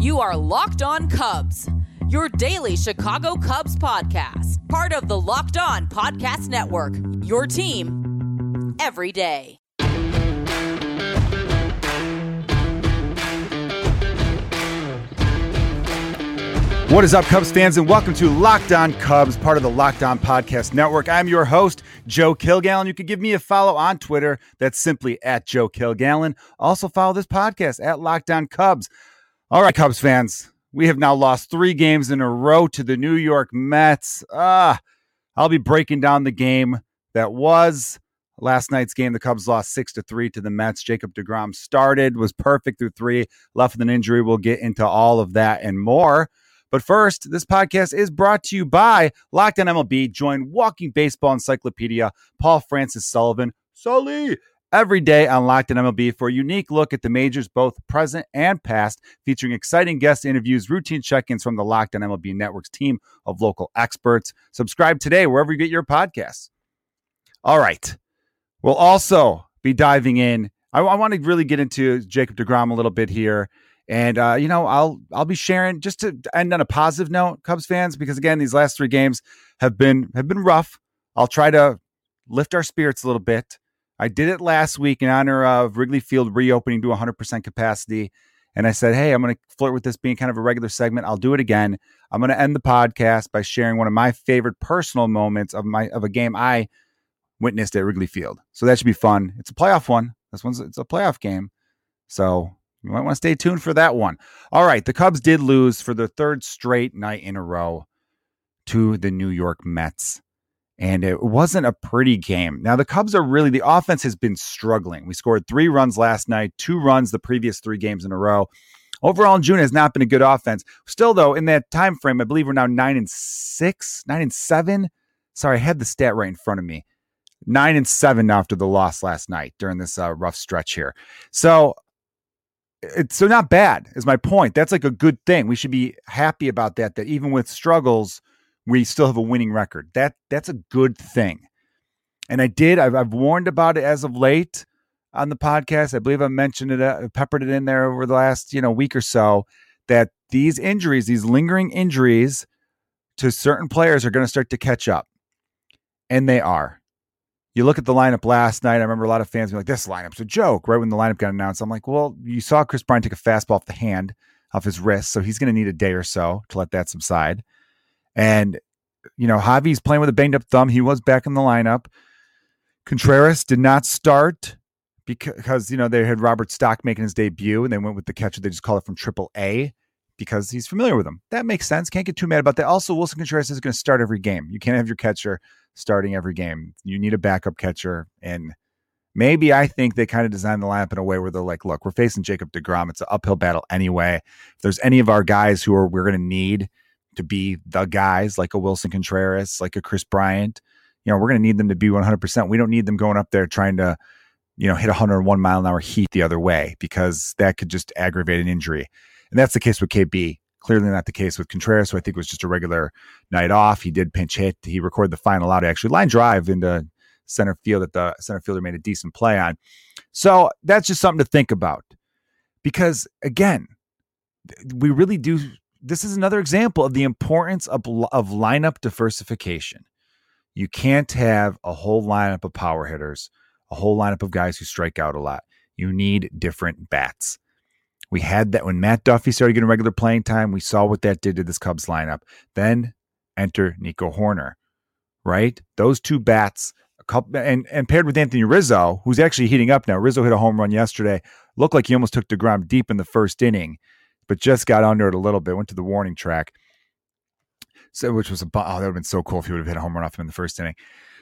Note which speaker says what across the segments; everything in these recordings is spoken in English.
Speaker 1: You are Locked On Cubs, your daily Chicago Cubs podcast, part of the Locked On Podcast Network, your team every day.
Speaker 2: What is up, Cubs fans, and welcome to Locked On Cubs, part of the Locked On Podcast Network. I'm your host, Joe Kilgallon. You can give me a follow on Twitter. That's simply at Joe Kilgallon. Also, follow this podcast at Locked On Cubs. All right, Cubs fans, we have now lost three games in a row to the New York Mets. Ah, I'll be breaking down the game that was last night's game. The Cubs lost six to three to the Mets. Jacob DeGrom started, was perfect through three, left with an injury. We'll get into all of that and more. But first, this podcast is brought to you by Locked on MLB. Join Walking Baseball Encyclopedia, Paul Francis Sullivan, Sully, every day on Locked on MLB for a unique look at the majors, both present and past, featuring exciting guest interviews, routine check-ins from the Locked on MLB Network's team of local experts. Subscribe today wherever you get your podcasts. All right. We'll also be diving in. I, I want to really get into Jacob DeGrom a little bit here. And uh, you know, I'll I'll be sharing just to end on a positive note, Cubs fans, because again, these last three games have been have been rough. I'll try to lift our spirits a little bit. I did it last week in honor of Wrigley Field reopening to 100% capacity. And I said, hey, I'm going to flirt with this being kind of a regular segment. I'll do it again. I'm going to end the podcast by sharing one of my favorite personal moments of my of a game I witnessed at Wrigley Field. So that should be fun. It's a playoff one. This one's it's a playoff game. So you might want to stay tuned for that one. All right, the Cubs did lose for the third straight night in a row to the New York Mets. And it wasn't a pretty game. Now, the Cubs are really, the offense has been struggling. We scored three runs last night, two runs the previous three games in a row. Overall, in June has not been a good offense. Still, though, in that time frame, I believe we're now nine and six, nine and seven. Sorry, I had the stat right in front of me. Nine and seven after the loss last night during this uh, rough stretch here. So it's so not bad is my point. That's like a good thing. We should be happy about that. That even with struggles, we still have a winning record. That that's a good thing. And I did. I've, I've warned about it as of late on the podcast. I believe I mentioned it, uh, peppered it in there over the last you know week or so. That these injuries, these lingering injuries to certain players, are going to start to catch up, and they are you look at the lineup last night. I remember a lot of fans being like, "This lineup's a joke." Right when the lineup got announced, I'm like, "Well, you saw Kris Bryant take a fastball off the hand, off his wrist, so he's going to need a day or so to let that subside." And you know, Javi's playing with a banged up thumb. He was back in the lineup. Contreras did not start because you know they had Robert Stock making his debut, and they went with the catcher. They just call it from Triple A because he's familiar with him. That makes sense. Can't get too mad about that. Also, Willson Contreras is going to start every game. You can't have your catcher starting every game. You need a backup catcher. And maybe I think they kind of designed the lineup in a way where they're like, look, we're facing Jacob DeGrom. It's an uphill battle anyway. If there's any of our guys who are we're going to need to be the guys like a Willson Contreras, like a Kris Bryant, you know, we're going to need them to be 100%. We don't need them going up there trying to, you know, hit 101 mile an hour heat the other way because that could just aggravate an injury. And that's the case with KB. Clearly not the case with Contreras, who I think was just a regular night off. He did pinch hit. He recorded the final out, actually line drive into center field that the center fielder made a decent play on. So that's just something to think about. Because again, we really do. This is another example of the importance of, of lineup diversification. You can't have a whole lineup of power hitters, a whole lineup of guys who strike out a lot. You need different bats. We had that when Matt Duffy started getting regular playing time. We saw what that did to this Cubs lineup. Then enter Nico Hoerner, right? Those two bats, a couple, and and paired with Anthony Rizzo, who's actually heating up now. Rizzo hit a home run yesterday. Looked like he almost took DeGrom deep in the first inning, but just got under it a little bit. Went to the warning track. So, which was a oh, that would have been so cool if he would have hit a home run off him in the first inning.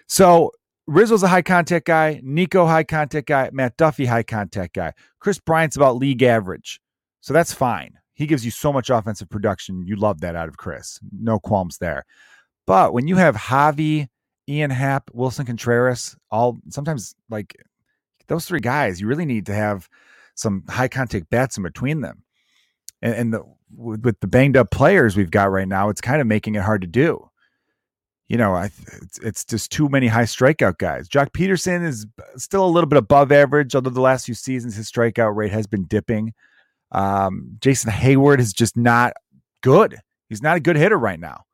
Speaker 2: So Rizzo's a high contact guy. Nico high contact guy. Matt Duffy high contact guy. Kris Bryant's about league average, so that's fine. He gives you so much offensive production. You love that out of Kris. No qualms there. But when you have Javi, Ian Happ, Wilson Contreras, all sometimes like those three guys, you really need to have some high contact bats in between them. And, and the, with the banged up players we've got right now, it's kind of making it hard to do you know, I, it's, it's just too many high strikeout guys. Joc Pederson is still a little bit above average, although the last few seasons his strikeout rate has been dipping. Um, Jason Heyward is just not good. He's not a good hitter right now.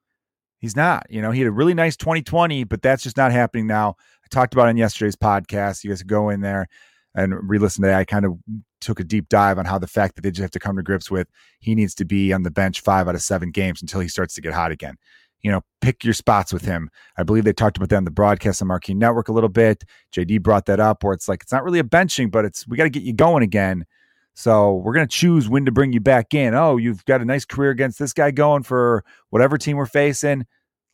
Speaker 2: He's not. You know, he had a really nice 2020, but that's just not happening now. I talked about it in yesterday's podcast. You guys go in there and re-listen to that. I kind of took a deep dive on how the fact that they just have to come to grips with he needs to be on the bench five out of seven games until he starts to get hot again. You know, pick your spots with him. I believe they talked about that on the broadcast on Marquee Network a little bit. JD brought that up where it's like it's not really a benching, but it's we got to get you going again. So we're going to choose when to bring you back in. Oh, you've got a nice career against this guy going for whatever team we're facing.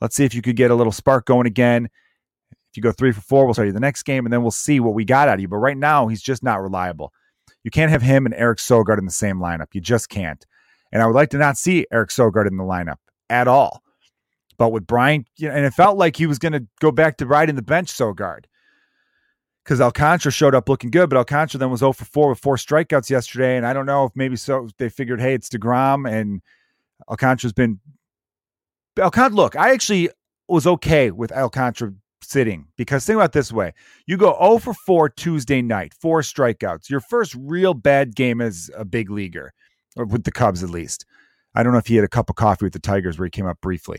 Speaker 2: Let's see if you could get a little spark going again. If you go three for four, we'll start you the next game, and then we'll see what we got out of you. But right now, he's just not reliable. You can't have him and Eric Sogard in the same lineup. You just can't. And I would like to not see Eric Sogard in the lineup at all. But with Brian, you know, and it felt like he was going to go back to riding the bench Sogard because Alcantara showed up looking good, but Alcantara then was 0 for 4 with four strikeouts yesterday. And I don't know if maybe so they figured, hey, it's DeGrom and Alcantara's been. Alcantara, look, I actually was okay with Alcantara sitting because think about this way you go 0 for 4 Tuesday night, four strikeouts, your first real bad game as a big leaguer, or with the Cubs at least. I don't know if he had a cup of coffee with the Tigers where he came up briefly.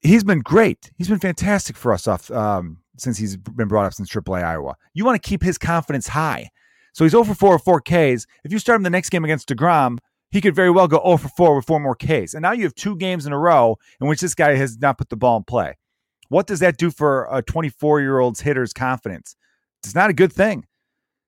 Speaker 2: He's been great. He's been fantastic for us off um, since he's been brought up since AAA Iowa. You want to keep his confidence high. So he's 0 for 4 with 4 Ks. If you start him the next game against DeGrom, he could very well go 0 for 4 with four more Ks. And now you have two games in a row in which this guy has not put the ball in play. What does that do for a 24 year old's hitter's confidence? It's not a good thing.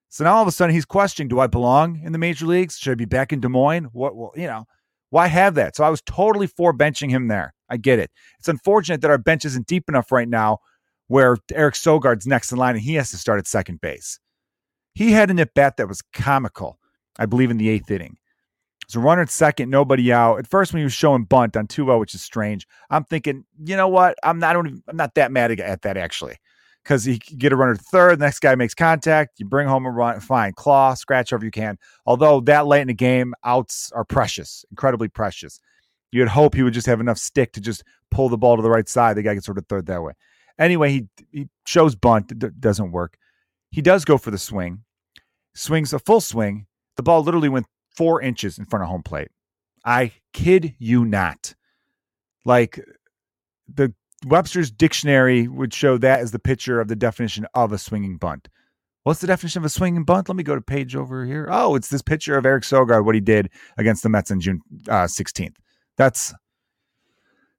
Speaker 2: So now all of a sudden he's questioning, do I belong in the major leagues? Should I be back in Des Moines? What, well, you know, why have that? So I was totally for benching him there. I get it. It's unfortunate that our bench isn't deep enough right now where Eric Sogard's next in line and he has to start at second base. He had an at bat that was comical, I believe, in the eighth inning. So runner at second, nobody out. At first, when he was showing bunt on 2-0, which is strange, I'm thinking, you know what? I'm not. I'm not that mad at that actually, because you get a runner third. The next guy makes contact. You bring home a run. Fine, claw, scratch whatever you can. Although that late in the game, outs are precious, incredibly precious. You'd hope he would just have enough stick to just pull the ball to the right side. The guy gets sort of third that way. Anyway, he he shows bunt. It doesn't work. He does go for the swing. Swings a full swing. The ball literally went four inches in front of home plate. I kid you not. Like the Webster's dictionary would show that as the picture of the definition of a swinging bunt. What's the definition of a swinging bunt? Let me go to page over here. Oh, it's this picture of Eric Sogard, what he did against the Mets on June uh, 16th. That's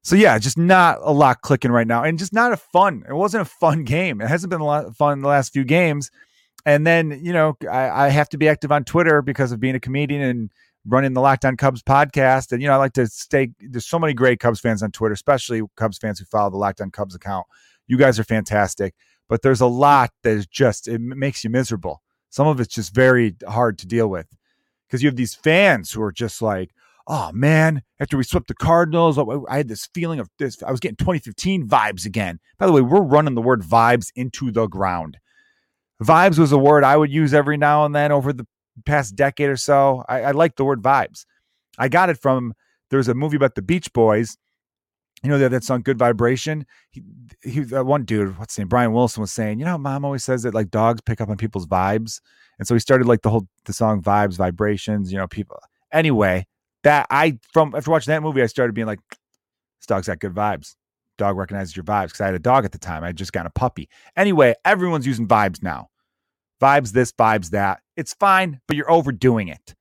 Speaker 2: so yeah, just not a lot clicking right now, and just not a fun. It wasn't a fun game. It hasn't been a lot of fun the last few games and then you know I, I, have to be active on Twitter because of being a comedian and running the Locked On Cubs podcast. And you know I like to stay. There's so many great Cubs fans on Twitter, especially Cubs fans who follow the Locked On Cubs account. You guys are fantastic, but there's a lot that is just it makes you miserable. Some of it's just very hard to deal with because you have these fans who are just like, oh man, after we swept the Cardinals, oh, I had this feeling of this. I was getting 2015 vibes again. By the way, we're running the word vibes into the ground. Vibes was a word I would use every now and then over the past decade or so. I, I like the word vibes. I got it from there's a movie about the Beach Boys. You know that that song "Good Vibration." He, he that one dude, what's his name, Brian Wilson, was saying, you know, mom always says that like dogs pick up on people's vibes, and so he started like the whole the song "Vibes, Vibrations." You know, people. Anyway, that I from after watching that movie, I started being like, this dog's got good vibes dog recognizes your vibes because I had a dog at the time. I just got a puppy. Anyway, everyone's using vibes now. Vibes this, vibes that. It's fine, but you're overdoing it.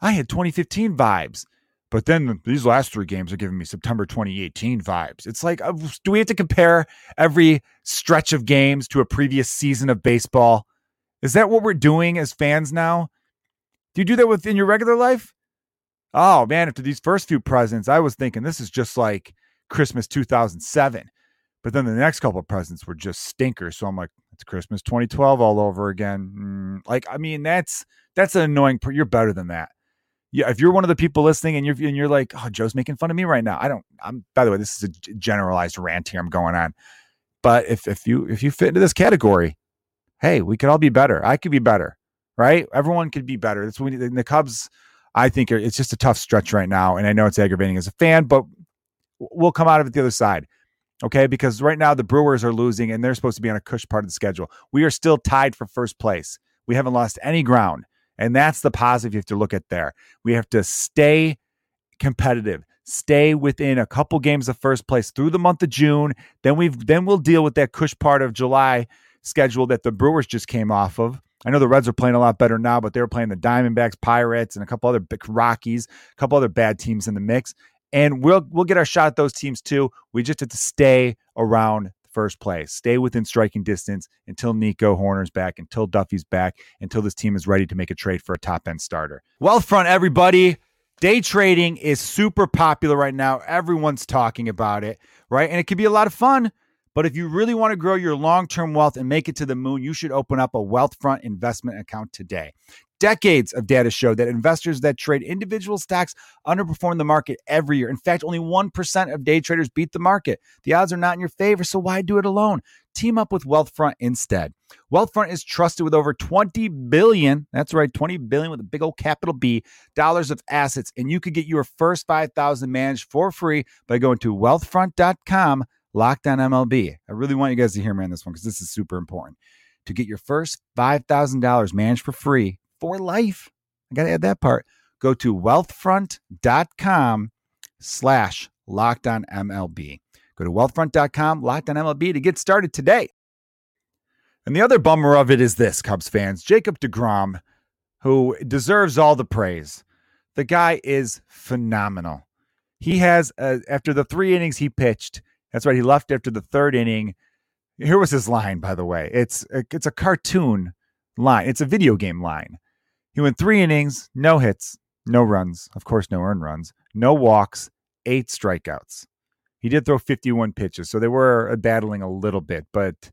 Speaker 2: I had 2015 vibes, but then these last three games are giving me September 2018 vibes. It's like, uh, do we have to compare every stretch of games to a previous season of baseball? Is that what we're doing as fans now? Do you do that within your regular life? Oh man, after these first few presents, I was thinking this is just like Christmas 2007. But then the next couple of presents were just stinkers. So I'm like, it's Christmas 2012 all over again. Mm, like, I mean, that's that's an annoying. You're better than that. Yeah, if you're one of the people listening and you're and you're like, oh, Joe's making fun of me right now. I don't. I'm. By the way, this is a generalized rant here. I'm going on. But if if you if you fit into this category, hey, we could all be better. I could be better, right? Everyone could be better. That's what we need. the Cubs. I think it's just a tough stretch right now, and I know it's aggravating as a fan, but we'll come out of it the other side. Okay, because right now the Brewers are losing and they're supposed to be on a cush part of the schedule. We are still tied for first place. We haven't lost any ground. And that's the positive you have to look at there. We have to stay competitive, stay within a couple games of first place through the month of June. Then we've then we'll deal with that cush part of July schedule that the Brewers just came off of. I know the Reds are playing a lot better now, but they were playing the Diamondbacks, Pirates, and a couple other Rockies, a couple other bad teams in the mix. And we'll we'll get our shot at those teams too. We just have to stay around first place, stay within striking distance until Nico Hoerner's back, until Duffy's back, until this team is ready to make a trade for a top end starter. Wealthfront, everybody. Day trading is super popular right now. Everyone's talking about it, right? And it can be a lot of fun. But if you really want to grow your long term wealth and make it to the moon, you should open up a Wealthfront investment account today. Decades of data show that investors that trade individual stocks underperform the market every year. In fact, only 1% of day traders beat the market. The odds are not in your favor, so why do it alone? Team up with Wealthfront instead. Wealthfront is trusted with over 20 billion, that's right, 20 billion with a big old capital B, dollars of assets, and you could get your first 5,000 managed for free by going to wealthfront.com Locked on MLB. I really want you guys to hear me on this one because this is super important. To get your first $5,000 managed for free for life, I got to add that part. Go to wealthfront.com slash locked on MLB. Go to wealthfront.com, locked on MLB to get started today. And the other bummer of it is this, Cubs fans Jacob DeGrom, who deserves all the praise. The guy is phenomenal. He has, uh, after the three innings he pitched, that's right. He left after the third inning. Here was his line, by the way. It's a, it's a cartoon line. It's a video game line. He went three innings, no hits, no runs, of course, no earned runs, no walks, eight strikeouts. He did throw 51 pitches, so they were battling a little bit, but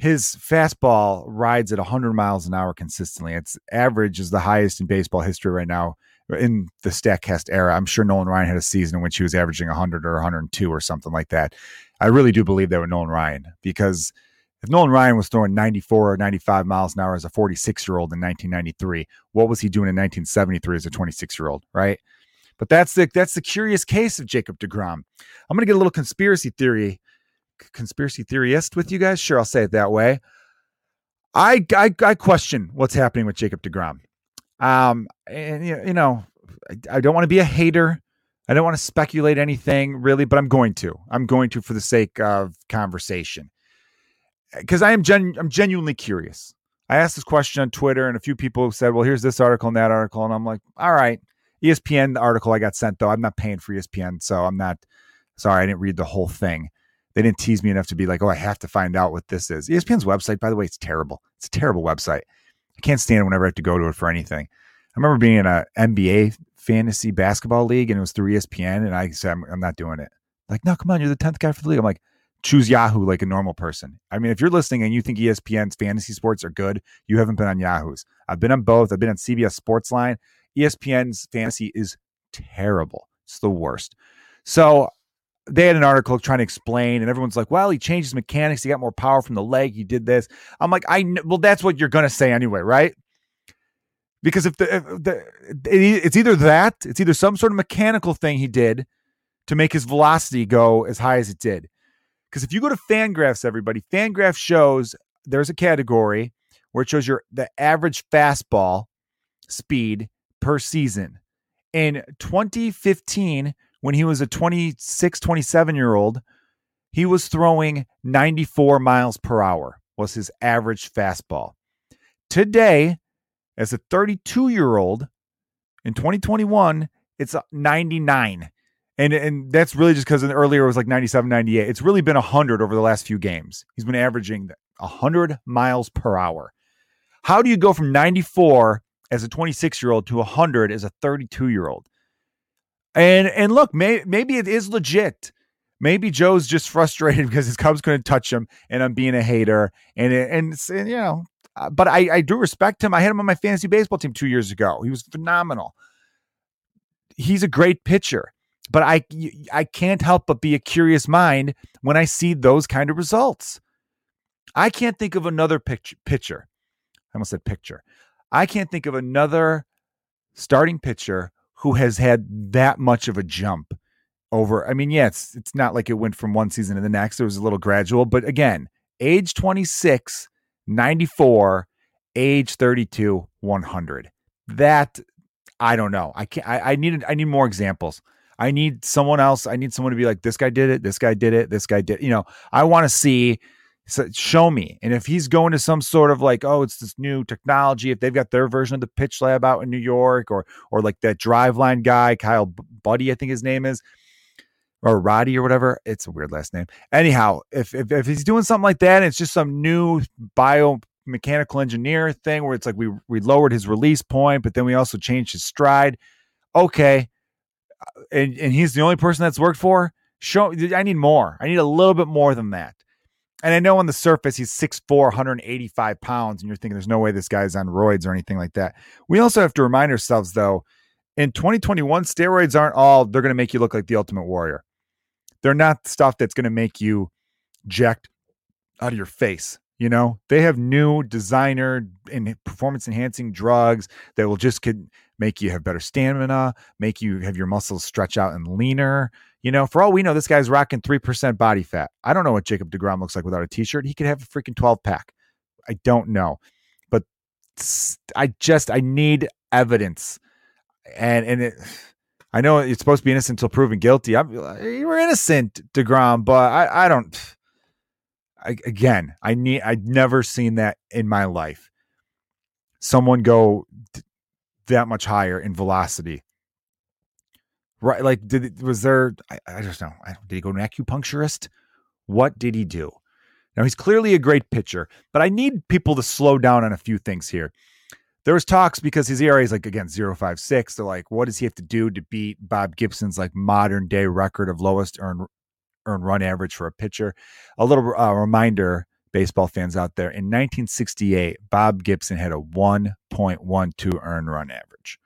Speaker 2: his fastball rides at 100 miles an hour consistently. Its average is the highest in baseball history right now in the Statcast era. I'm sure Nolan Ryan had a season in which he was averaging 100 or 102 or something like that. I really do believe that with Nolan Ryan because if Nolan Ryan was throwing 94 or 95 miles an hour as a 46 year old in 1993, what was he doing in 1973 as a 26 year old, right? But that's the that's the curious case of Jacob Degrom. I'm going to get a little conspiracy theory, conspiracy theorist with you guys. Sure, I'll say it that way. I I, I question what's happening with Jacob Degrom. Um, and you know, I, I don't want to be a hater. I don't want to speculate anything really, but I'm going to. I'm going to for the sake of conversation. Because I am gen- I'm genuinely curious. I asked this question on Twitter, and a few people said, "Well, here's this article and that article," and I'm like, "All right." ESPN article I got sent though. I'm not paying for ESPN, so I'm not. Sorry, I didn't read the whole thing. They didn't tease me enough to be like, "Oh, I have to find out what this is." ESPN's website, by the way, it's terrible. It's a terrible website. I can't stand it whenever I have to go to it for anything. I remember being in a NBA fantasy basketball league and it was through ESPN, and I said, I'm, I'm not doing it. Like, no, come on, you're the 10th guy for the league. I'm like, choose Yahoo like a normal person. I mean, if you're listening and you think ESPN's fantasy sports are good, you haven't been on Yahoo's. I've been on both. I've been on CBS Sportsline. ESPN's fantasy is terrible. It's the worst. So they had an article trying to explain, and everyone's like, "Well, he changed his mechanics. He got more power from the leg. He did this." I'm like, "I well, that's what you're gonna say anyway, right?" Because if the, if the it's either that, it's either some sort of mechanical thing he did to make his velocity go as high as it did. Because if you go to Fangraphs, everybody, Fangraphs shows there's a category where it shows your the average fastball speed per season. In 2015, when he was a 26, 27 year old, he was throwing 94 miles per hour was his average fastball. Today, as a 32 year old in 2021, it's 99. And, and that's really just because earlier it was like 97, 98. It's really been 100 over the last few games. He's been averaging 100 miles per hour. How do you go from 94 as a 26 year old to 100 as a 32 year old? And and look, may, maybe it is legit. Maybe Joe's just frustrated because his Cubs couldn't touch him, and I'm being a hater. And and, and you know, uh, but I I do respect him. I had him on my fantasy baseball team two years ago. He was phenomenal. He's a great pitcher, but I I can't help but be a curious mind when I see those kind of results. I can't think of another pitch, pitcher. I almost said picture. I can't think of another starting pitcher who has had that much of a jump over. I mean, yeah, it's it's not like it went from one season to the next. It was a little gradual, but again, age 26, 94, age 32, 100. that I don't know. I can't. I, I need. I need more examples. I need someone else. I need someone to be like, this guy did it. This guy did it. This guy did. You know, I want to see. So show me. And if he's going to some sort of like, oh, it's this new technology. If they've got their version of the pitch lab out in New York, or or like that driveline guy, Kyle Boddy, I think his name is, or Roddy or whatever. It's a weird last name. Anyhow, if if, if he's doing something like that, it's just some new biomechanical engineer thing where it's like we we lowered his release point, but then we also changed his stride. Okay, uh, and and he's the only person that's worked for. Show I need more. I need a little bit more than that. And I know on the surface he's 6'4, 185 pounds, and you're thinking there's no way this guy's on roids or anything like that. We also have to remind ourselves, though, in 2021, steroids aren't all they're going to make you look like the ultimate warrior. They're not stuff that's going to make you jacked out of your face. You know, they have new designer and performance enhancing drugs that will just could make you have better stamina, make you have your muscles stretch out and leaner. You know, for all we know, this guy's rocking 3% body fat. I don't know what Jacob DeGrom looks like without a t shirt. He could have a freaking 12 pack. I don't know. But I just, I need evidence. And, and it, I know it's supposed to be innocent until proven guilty. I'm, uh, you were innocent, DeGrom, but I, I don't. I, again, I need. I've never seen that in my life. Someone go that much higher in velocity. Right? Like, did was there? I, I just know. Did he go to an acupuncturist? What did he do? Now he's clearly a great pitcher, but I need people to slow down on a few things here. There was talks because his ERA is like again 056. They're like, what does he have to do to beat Bob Gibson's like modern day record of lowest earned earned run average for a pitcher? A little uh, reminder, baseball fans out there, in 1968, Bob Gibson had a 1.12 earned run average,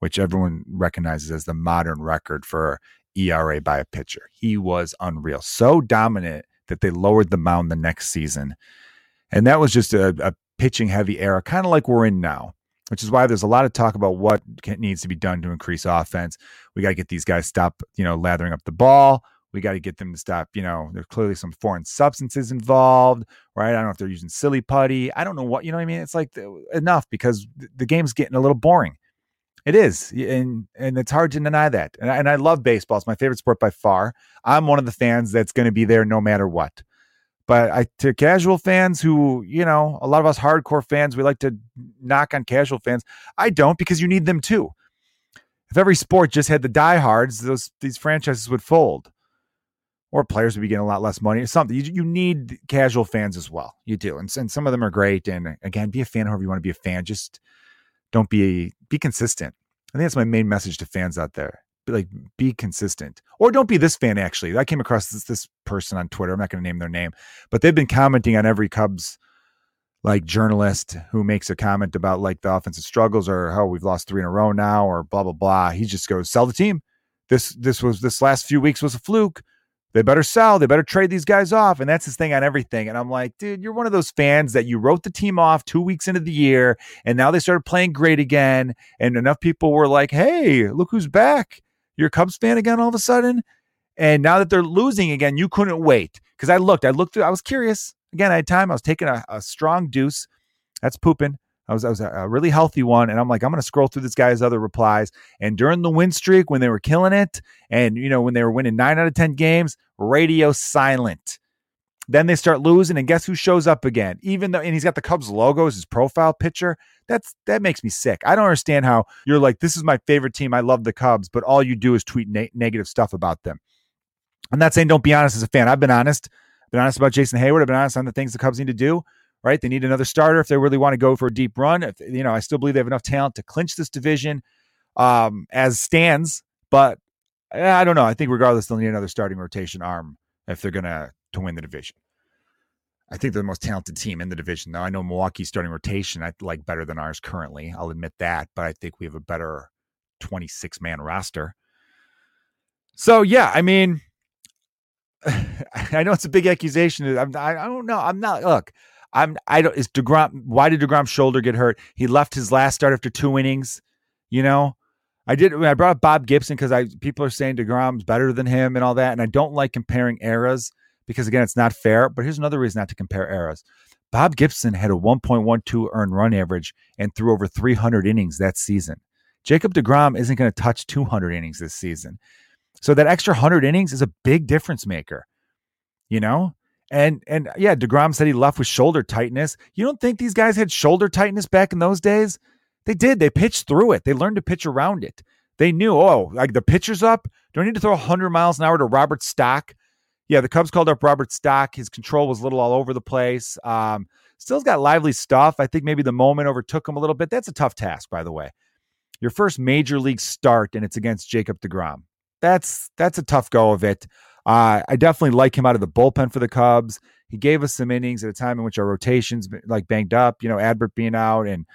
Speaker 2: which everyone recognizes as the modern record for ERA by a pitcher. He was unreal, so dominant that they lowered the mound the next season. And that was just a, a pitching heavy era, kind of like we're in now which is why there's a lot of talk about what needs to be done to increase offense. We got to get these guys stop, you know, lathering up the ball. We got to get them to stop. You know, there's clearly some foreign substances involved, right? I don't know if they're using silly putty. I don't know what, you know what I mean? It's like uh, enough because the game's getting a little boring. It is, and and it's hard to deny that. And I, and I love baseball; it's my favorite sport by far. I'm one of the fans that's going to be there no matter what. But I, to casual fans who, you know, a lot of us hardcore fans, we like to knock on casual fans. I don't because you need them too. If every sport just had the diehards, those these franchises would fold, or players would be getting a lot less money. Or something you, you need casual fans as well. You do, and, and some of them are great. And again, be a fan however you want to be a fan. Just don't be be consistent. I think that's my main message to fans out there Be like be consistent or don't be this fan actually i came across this, this person on twitter i'm not going to name their name but they've been commenting on every cubs like journalist who makes a comment about like the offensive struggles or how oh, we've lost three in a row now or blah blah blah he just goes sell the team this this was this last few weeks was a fluke they better sell they better trade these guys off and that's his thing on everything and i'm like dude you're one of those fans that you wrote the team off two weeks into the year and now they started playing great again and enough people were like hey look who's back you're a Cubs fan again all of a sudden. And now that they're losing again, you couldn't wait. Because I looked, I looked through, I was curious. Again, I had time. I was taking a, a strong deuce. That's pooping. I was, I was a, really healthy one. And I'm like, I'm going to scroll through this guy's other replies. And during the win streak, when they were killing it, and, you know, when they were winning nine out of 10 games, radio silent. Then they start losing, and guess who shows up again? Even though, and he's got the Cubs logo as his profile picture. That's that makes me sick. I don't understand how you're like, this is my favorite team. I love the Cubs, but all you do is tweet negative stuff about them. I'm not saying don't be honest as a fan. I've been honest. I've been honest about Jason Heyward. I've been honest on the things the Cubs need to do. Right? They need another starter if they really want to go for a deep run. If, you know, I still believe they have enough talent to clinch this division um, as stands. But eh, I don't know. I think regardless, they'll need another starting rotation arm if they're gonna to win the division. I think they're the most talented team in the division. though. I know Milwaukee's starting rotation I like better than ours currently. I'll admit that, but I think we have a better 26 man roster. So yeah, I mean, I know it's a big accusation. I'm, I, I don't know. I'm not. Look, I'm. I don't. Is Degrom? Why did Degrom's shoulder get hurt? He left his last start after two innings. You know, I did. I brought up Bob Gibson because I people are saying Degrom's better than him and all that, and I don't like comparing eras because again, it's not fair. But here's another reason not to compare eras. Bob Gibson had a 1.12 earned run average and threw over 300 innings that season. Jacob DeGrom isn't going to touch 200 innings this season. So that extra 100 innings is a big difference maker. You know? And and yeah, DeGrom said he left with shoulder tightness. You don't think these guys had shoulder tightness back in those days? They did. They pitched through it. They learned to pitch around it. They knew, oh, like the pitcher's up. Do I need to throw 100 miles an hour to Robert Stock? Yeah, the Cubs called up Robert Stock. His control was a little all over the place. Um, still's got lively stuff. I think maybe the moment overtook him a little bit. That's a tough task, by the way. Your first major league start, and it's against Jacob DeGrom. That's that's a tough go of it. Uh, I definitely like him out of the bullpen for the Cubs. He gave us some innings at a time in which our rotations like banged up. You know, Adbert being out and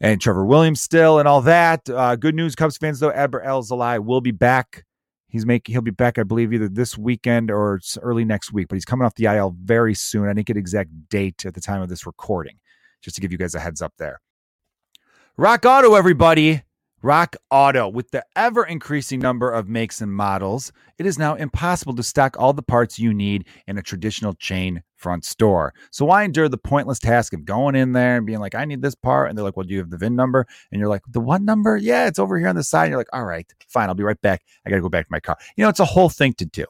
Speaker 2: and Trevor Williams still and all that. Uh, good news, Cubs fans though. Adbert Alzolay will be back. He's making he'll be back, I believe, either this weekend or early next week. But he's coming off the IL very soon. I didn't get exact date at the time of this recording, just to give you guys a heads up there. Rock Auto, everybody. Rock Auto. With the ever increasing number of makes and models, it is now impossible to stock all the parts you need in a traditional chain front store. So why endure the pointless task of going in there and being like, I need this part? And they're like, Well, do you have the VIN number? And you're like, The what number? Yeah, it's over here on the side. And you're like, All right, fine, I'll be right back. I got to go back to my car. You know, it's a whole thing to do,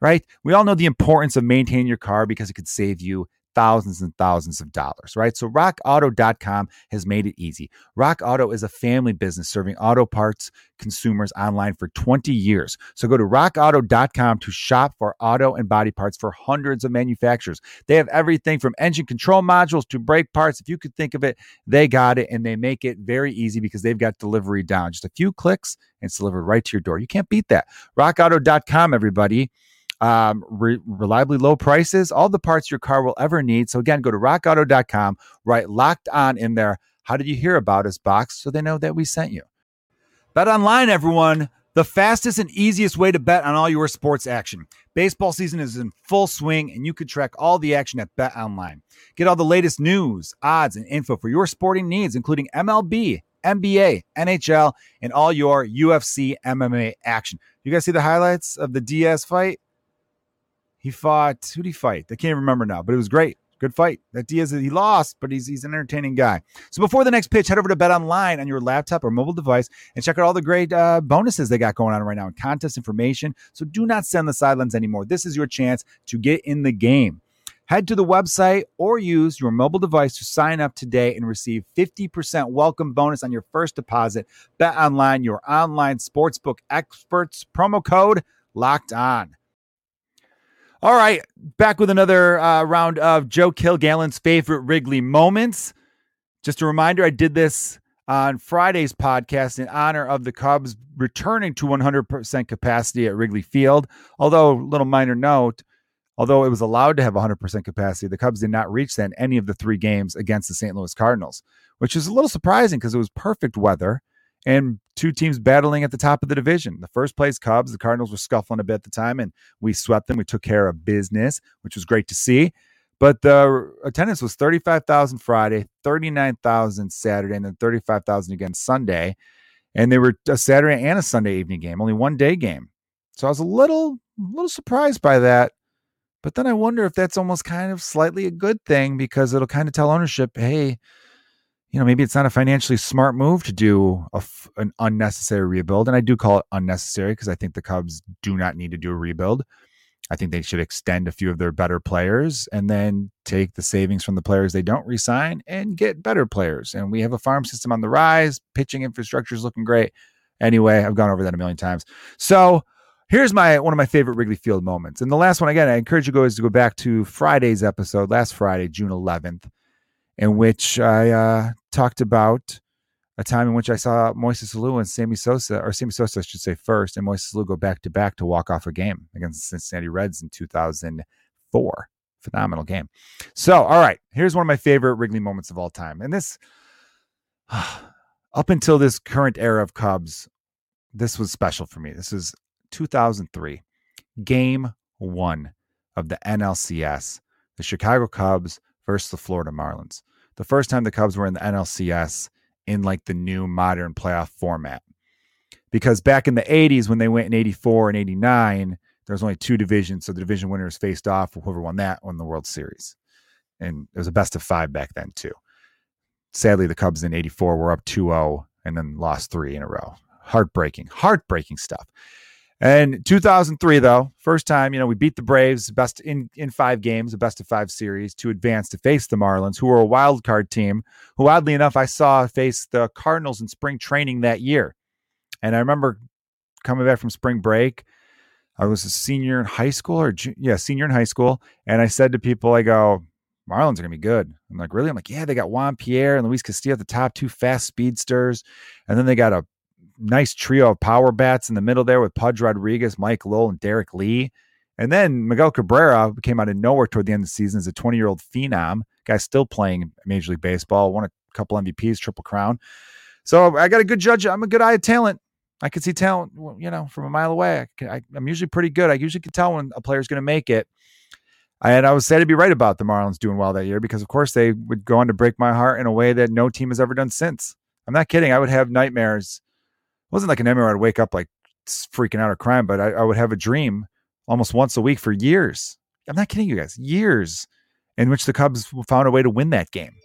Speaker 2: right? We all know the importance of maintaining your car because it could save you thousands and thousands of dollars, right? So rockauto.com has made it easy. Rock Auto is a family business serving auto parts consumers online for 20 years. So go to rockauto.com to shop for auto and body parts for hundreds of manufacturers. They have everything from engine control modules to brake parts. If you could think of it, they got it and they make it very easy because they've got delivery down. Just a few clicks and it's delivered right to your door. You can't beat that. rockauto.com everybody um, re- reliably low prices, all the parts your car will ever need. So again, go to rockauto.com, write locked on in there. How did you hear about us box so they know that we sent you? Bet online, everyone. The fastest and easiest way to bet on all your sports action. Baseball season is in full swing, and you can track all the action at Bet Online. Get all the latest news, odds, and info for your sporting needs, including MLB, NBA, NHL, and all your UFC MMA action. You guys see the highlights of the Diaz fight? He fought who did he fight? I can't remember now, but it was great. Good fight. That Diaz he lost, but he's he's an entertaining guy. So before the next pitch, head over to Bet Online on your laptop or mobile device and check out all the great uh, bonuses they got going on right now and contest information. So do not send the sidelines anymore. This is your chance to get in the game. Head to the website or use your mobile device to sign up today and receive 50% welcome bonus on your first deposit. Bet Online, your online sportsbook experts. Promo code locked on. All right, back with another uh, round of Joe Kilgallon's favorite Wrigley moments. Just a reminder, I did this on Friday's podcast in honor of the Cubs returning to 100% capacity at Wrigley Field. Although, little minor note, although it was allowed to have 100% capacity, the Cubs did not reach that in any of the three games against the St. Louis Cardinals, which is a little surprising because it was perfect weather and two teams battling at the top of the division. The first place Cubs, the Cardinals were scuffling a bit at the time, and we swept them. We took care of business, which was great to see. But the attendance was 35,000 Friday, 39,000 Saturday, and then 35,000 again Sunday. And they were a Saturday and a Sunday evening game, only one day game. So I was a little, little surprised by that. But then I wonder if that's almost kind of slightly a good thing because it'll kind of tell ownership, hey, you know, maybe it's not a financially smart move to do a, an unnecessary rebuild. And I do call it unnecessary because I think the Cubs do not need to do a rebuild. I think they should extend a few of their better players and then take the savings from the players they don't resign and get better players. And we have a farm system on the rise. Pitching infrastructure is looking great. Anyway, I've gone over that a million times. So here's my one of my favorite Wrigley Field moments. And the last one again, I encourage you guys to go back to Friday's episode, last Friday, June 11th in which I uh, talked about a time in which I saw Moises Alou and Sammy Sosa, or Sammy Sosa, I should say first, and Moises Alou go back to back to walk off a game against the Cincinnati Reds in 2004. Phenomenal game. So, all right, here's one of my favorite Wrigley moments of all time. And this, up until this current era of Cubs, this was special for me. This is 2003, game one of the NLCS. The Chicago Cubs versus the Florida Marlins. The first time the Cubs were in the NLCS in like the new modern playoff format. Because back in the 80s, when they went in 84 and 89, there was only two divisions. So the division winners faced off. Whoever won that won the World Series. and it was a best of five back then too. Sadly, the Cubs in 84 were up 2 0 and then lost three in a row. Heartbreaking, heartbreaking stuff. And 2003, though, first time, you know, we beat the Braves best in, in five games, a best of five series to advance to face the Marlins, who were a wild card team, who oddly enough, I saw face the Cardinals in spring training that year. And I remember coming back from spring break. I was a senior in high school or, yeah, senior in high school. And I said to people, I go, Marlins are going to be good. I'm like, really? I'm like, yeah, they got Juan Pierre and Luis Castillo at the top, two fast speedsters. And then they got a nice trio of power bats in the middle there with Pudge Rodriguez, Mike Lowell, and Derrek Lee. And then Miguel Cabrera came out of nowhere toward the end of the season as a 20 year old phenom, guy still playing Major League Baseball, won a couple MVPs, Triple Crown. So I got a good judge. I'm a good eye of talent. I can see talent, you know, from a mile away. I am usually pretty good. I usually can tell when a player's going to make it. And I was sad to be right about the Marlins doing well that year because, of course, they would go on to break my heart in a way that no team has ever done since. I'm not kidding. I would have nightmares wasn't like an nightmare I'd wake up like freaking out or crying, but I, I would have a dream almost once a week for years. I'm not kidding you guys, years in which the Cubs found a way to win that game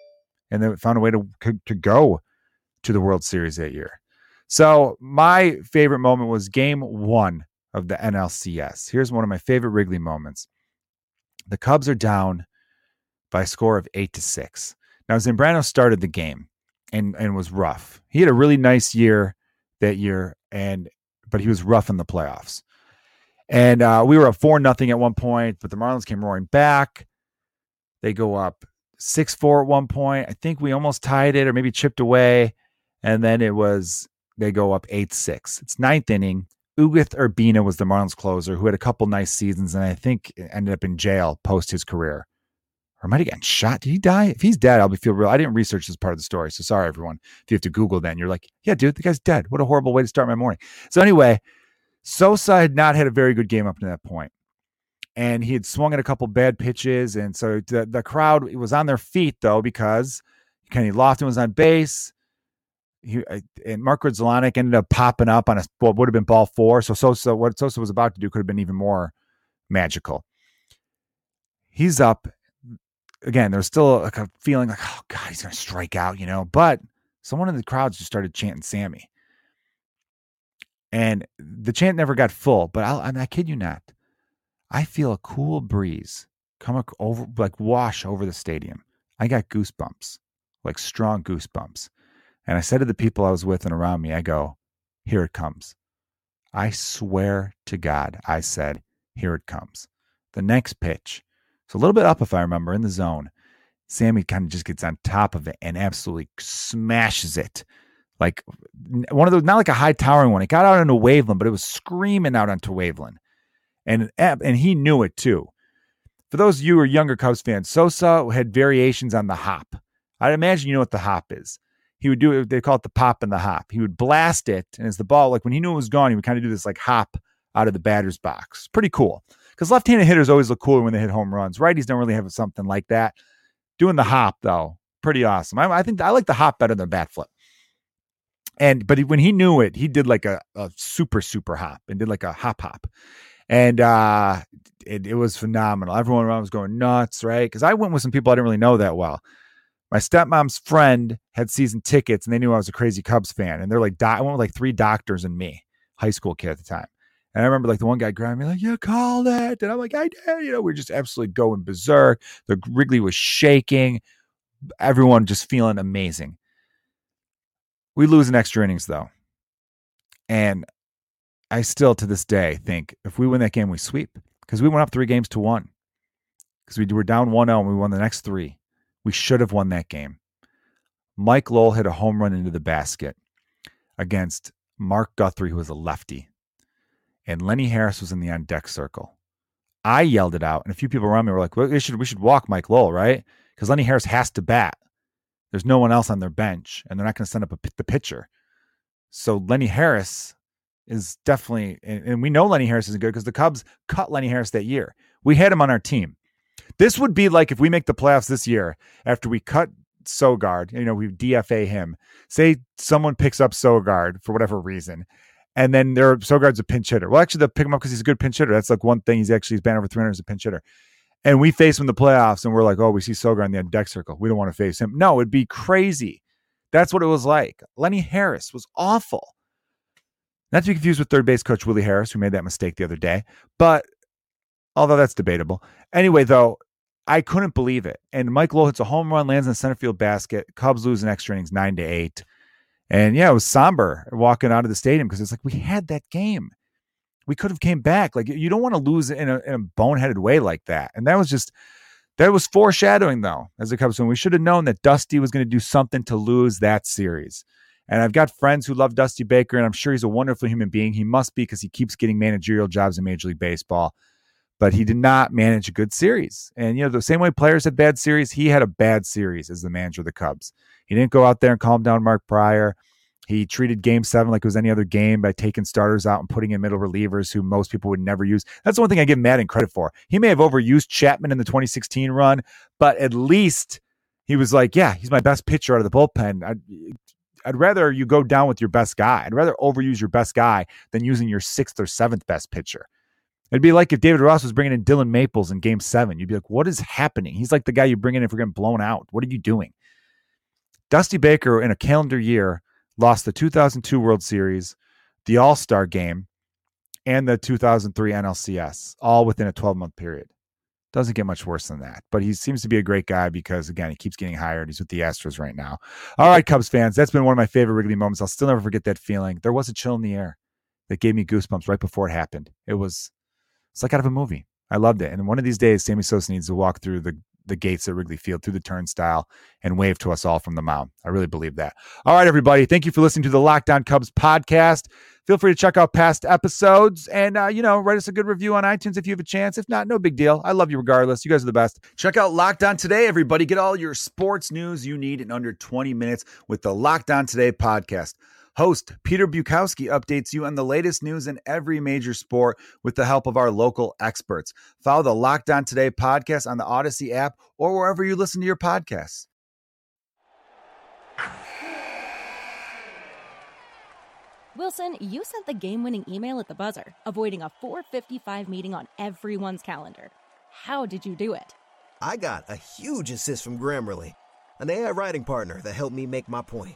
Speaker 2: and they found a way to, to go to the World Series that year. So my favorite moment was game one of the NLCS. Here's one of my favorite Wrigley moments. The Cubs are down by a score of eight to six. Now Zambrano started the game and, and was rough. He had a really nice year that year, and but he was rough in the playoffs. And uh, we were up four nothing at one point, but the Marlins came roaring back. They go up six four at one point. I think we almost tied it, or maybe chipped away, and then it was they go up eight six. It's ninth inning. Ugueth Urbina was the Marlins closer who had a couple nice seasons, and I think ended up in jail post his career or might have gotten shot. Did he die? If he's dead, I'll be feel real. I didn't research this part of the story, so sorry everyone. If you have to Google that, you're like, yeah, dude, the guy's dead. What a horrible way to start my morning. So anyway, Sosa had not had a very good game up to that point, and he had swung at a couple bad pitches, and so the, the crowd was on their feet though because Kenny Lofton was on base. He, and Mark Grudzielanek ended up popping up on a what would have been ball four. So Sosa, what Sosa was about to do could have been even more magical. He's up again, there's still like a feeling like, oh God, he's gonna strike out, you know. But someone in the crowd just started chanting Sammy. And the chant never got full, but I'll, I, I kid you not. I feel a cool breeze come over, like wash over the stadium. I got goosebumps, like strong goosebumps. And I said to the people I was with and around me, I go, here it comes. I swear to God, I said, here it comes. The next pitch, so a little bit up, if I remember, in the zone. Sammy kind of just gets on top of it and absolutely smashes it. Like one of those, not like a high towering one. It got out into Waveland, but it was screaming out onto Waveland. And, eh, and he knew it too. For those of you who are younger Cubs fans, Sosa had variations on the hop. I'd imagine you know what the hop is. He would do it, they call it the pop and the hop. He would blast it, and as the ball, like when he knew it was gone, he would kind of do this like hop out of the batter's box. Pretty cool because left-handed hitters always look cooler when they hit home runs. Righties don't really have something like that. Doing the hop though, pretty awesome. I, I think I like the hop better than bat flip. And but when he knew it, he did like a, a super super hop and did like a hop hop, and uh, it, it was phenomenal. Everyone around was going nuts, right? Because I went with some people I didn't really know that well. My stepmom's friend had season tickets, and they knew I was a crazy Cubs fan. And they're like, I went with like three doctors and me, high school kid at the time. And I remember like the one guy grabbed me like, "You called it," and I'm like, "I did." You know, we are just absolutely going berserk. The Wrigley was shaking. Everyone just feeling amazing. We lose in extra innings though, and I still to this day think if we win that game, we sweep because we went up three games to one because we were down 1-0 and we won the next three. We should have won that game. Mike Lowell hit a home run into the basket against Mark Guthrie, who was a lefty and Lenny Harris was in the on deck circle. I yelled it out, and a few people around me were like, well, we should we should walk Mike Lowell, right? Because Lenny Harris has to bat. There's no one else on their bench, and they're not going to send up a, the pitcher. So Lenny Harris is definitely, and, and we know Lenny Harris isn't good because the Cubs cut Lenny Harris that year. We had him on our team. This would be like if we make the playoffs this year after we cut Sogard, you know, we DFA him. Say someone picks up Sogard for whatever reason, and then there Sogard's a pinch hitter. Well, actually, they'll pick him up because he's a good pinch hitter. That's like one thing. He's actually he's been over 300 as a pinch hitter. and we face him in the playoffs and we're like, oh, we see Sogar in the deck circle. We don't want to face him. No, it'd be crazy. That's what it was like. Lenny Harris was awful. Not to be confused with third base coach Willie Harris, who made that mistake the other day. But although that's debatable. Anyway, though, I couldn't believe it. And Mike Lowell hits a home run, lands in the center field basket. Cubs lose in extra innings nine to eight. And yeah, it was somber walking out of the stadium because it's like we had that game. We could have came back. Like you don't want to lose in a, in a boneheaded way like that. And that was just that was foreshadowing though, as a Cubs fan. We should have known that Dusty was going to do something to lose that series. And I've got friends who love Dusty Baker, and I'm sure he's a wonderful human being. He must be because he keeps getting managerial jobs in Major League Baseball. But he did not manage a good series. And, you know, the same way players had bad series, he had a bad series as the manager of the Cubs. He didn't go out there and calm down Mark Prior. He treated game seven like it was any other game by taking starters out and putting in middle relievers who most people would never use. That's the one thing I give Maddon credit for. He may have overused Chapman in the 2016 run, but at least he was like, yeah, he's my best pitcher out of the bullpen. I'd, I'd rather you go down with your best guy. I'd rather overuse your best guy than using your sixth or seventh best pitcher. It'd be like if David Ross was bringing in Dillon Maples in game seven. You'd be like, what is happening? He's like the guy you bring in if we're getting blown out. What are you doing? Dusty Baker in a calendar year lost the 2002 World Series, the All Star game, and the 2003 NLCS, all within a 12 month period. Doesn't get much worse than that. But he seems to be a great guy because, again, he keeps getting hired. He's with the Astros right now. All right, Cubs fans, that's been one of my favorite Wrigley moments. I'll still never forget that feeling. There was a chill in the air that gave me goosebumps right before it happened. It was, it's like out of a movie. I loved it. And one of these days, Sammy Sosa needs to walk through the the gates at Wrigley Field through the turnstile and wave to us all from the mound. I really believe that. All right, everybody. Thank you for listening to the Locked On Cubs podcast. Feel free to check out past episodes and, uh, you know, write us a good review on iTunes if you have a chance. If not, no big deal. I love you regardless. You guys are the best. Check out Locked On Today, everybody. Get all your sports news you need in under 20 minutes with the Locked On Today podcast. Host Peter Bukowski updates you on the latest news in every major sport with the help of our local experts. Follow the Locked On Today podcast on the Odyssey app or wherever you listen to your podcasts.
Speaker 3: Wilson, you sent the game winning email at the buzzer, avoiding a 455 meeting on everyone's calendar. How did you do it?
Speaker 4: I got a huge assist from Grammarly, an AI writing partner that helped me make my point.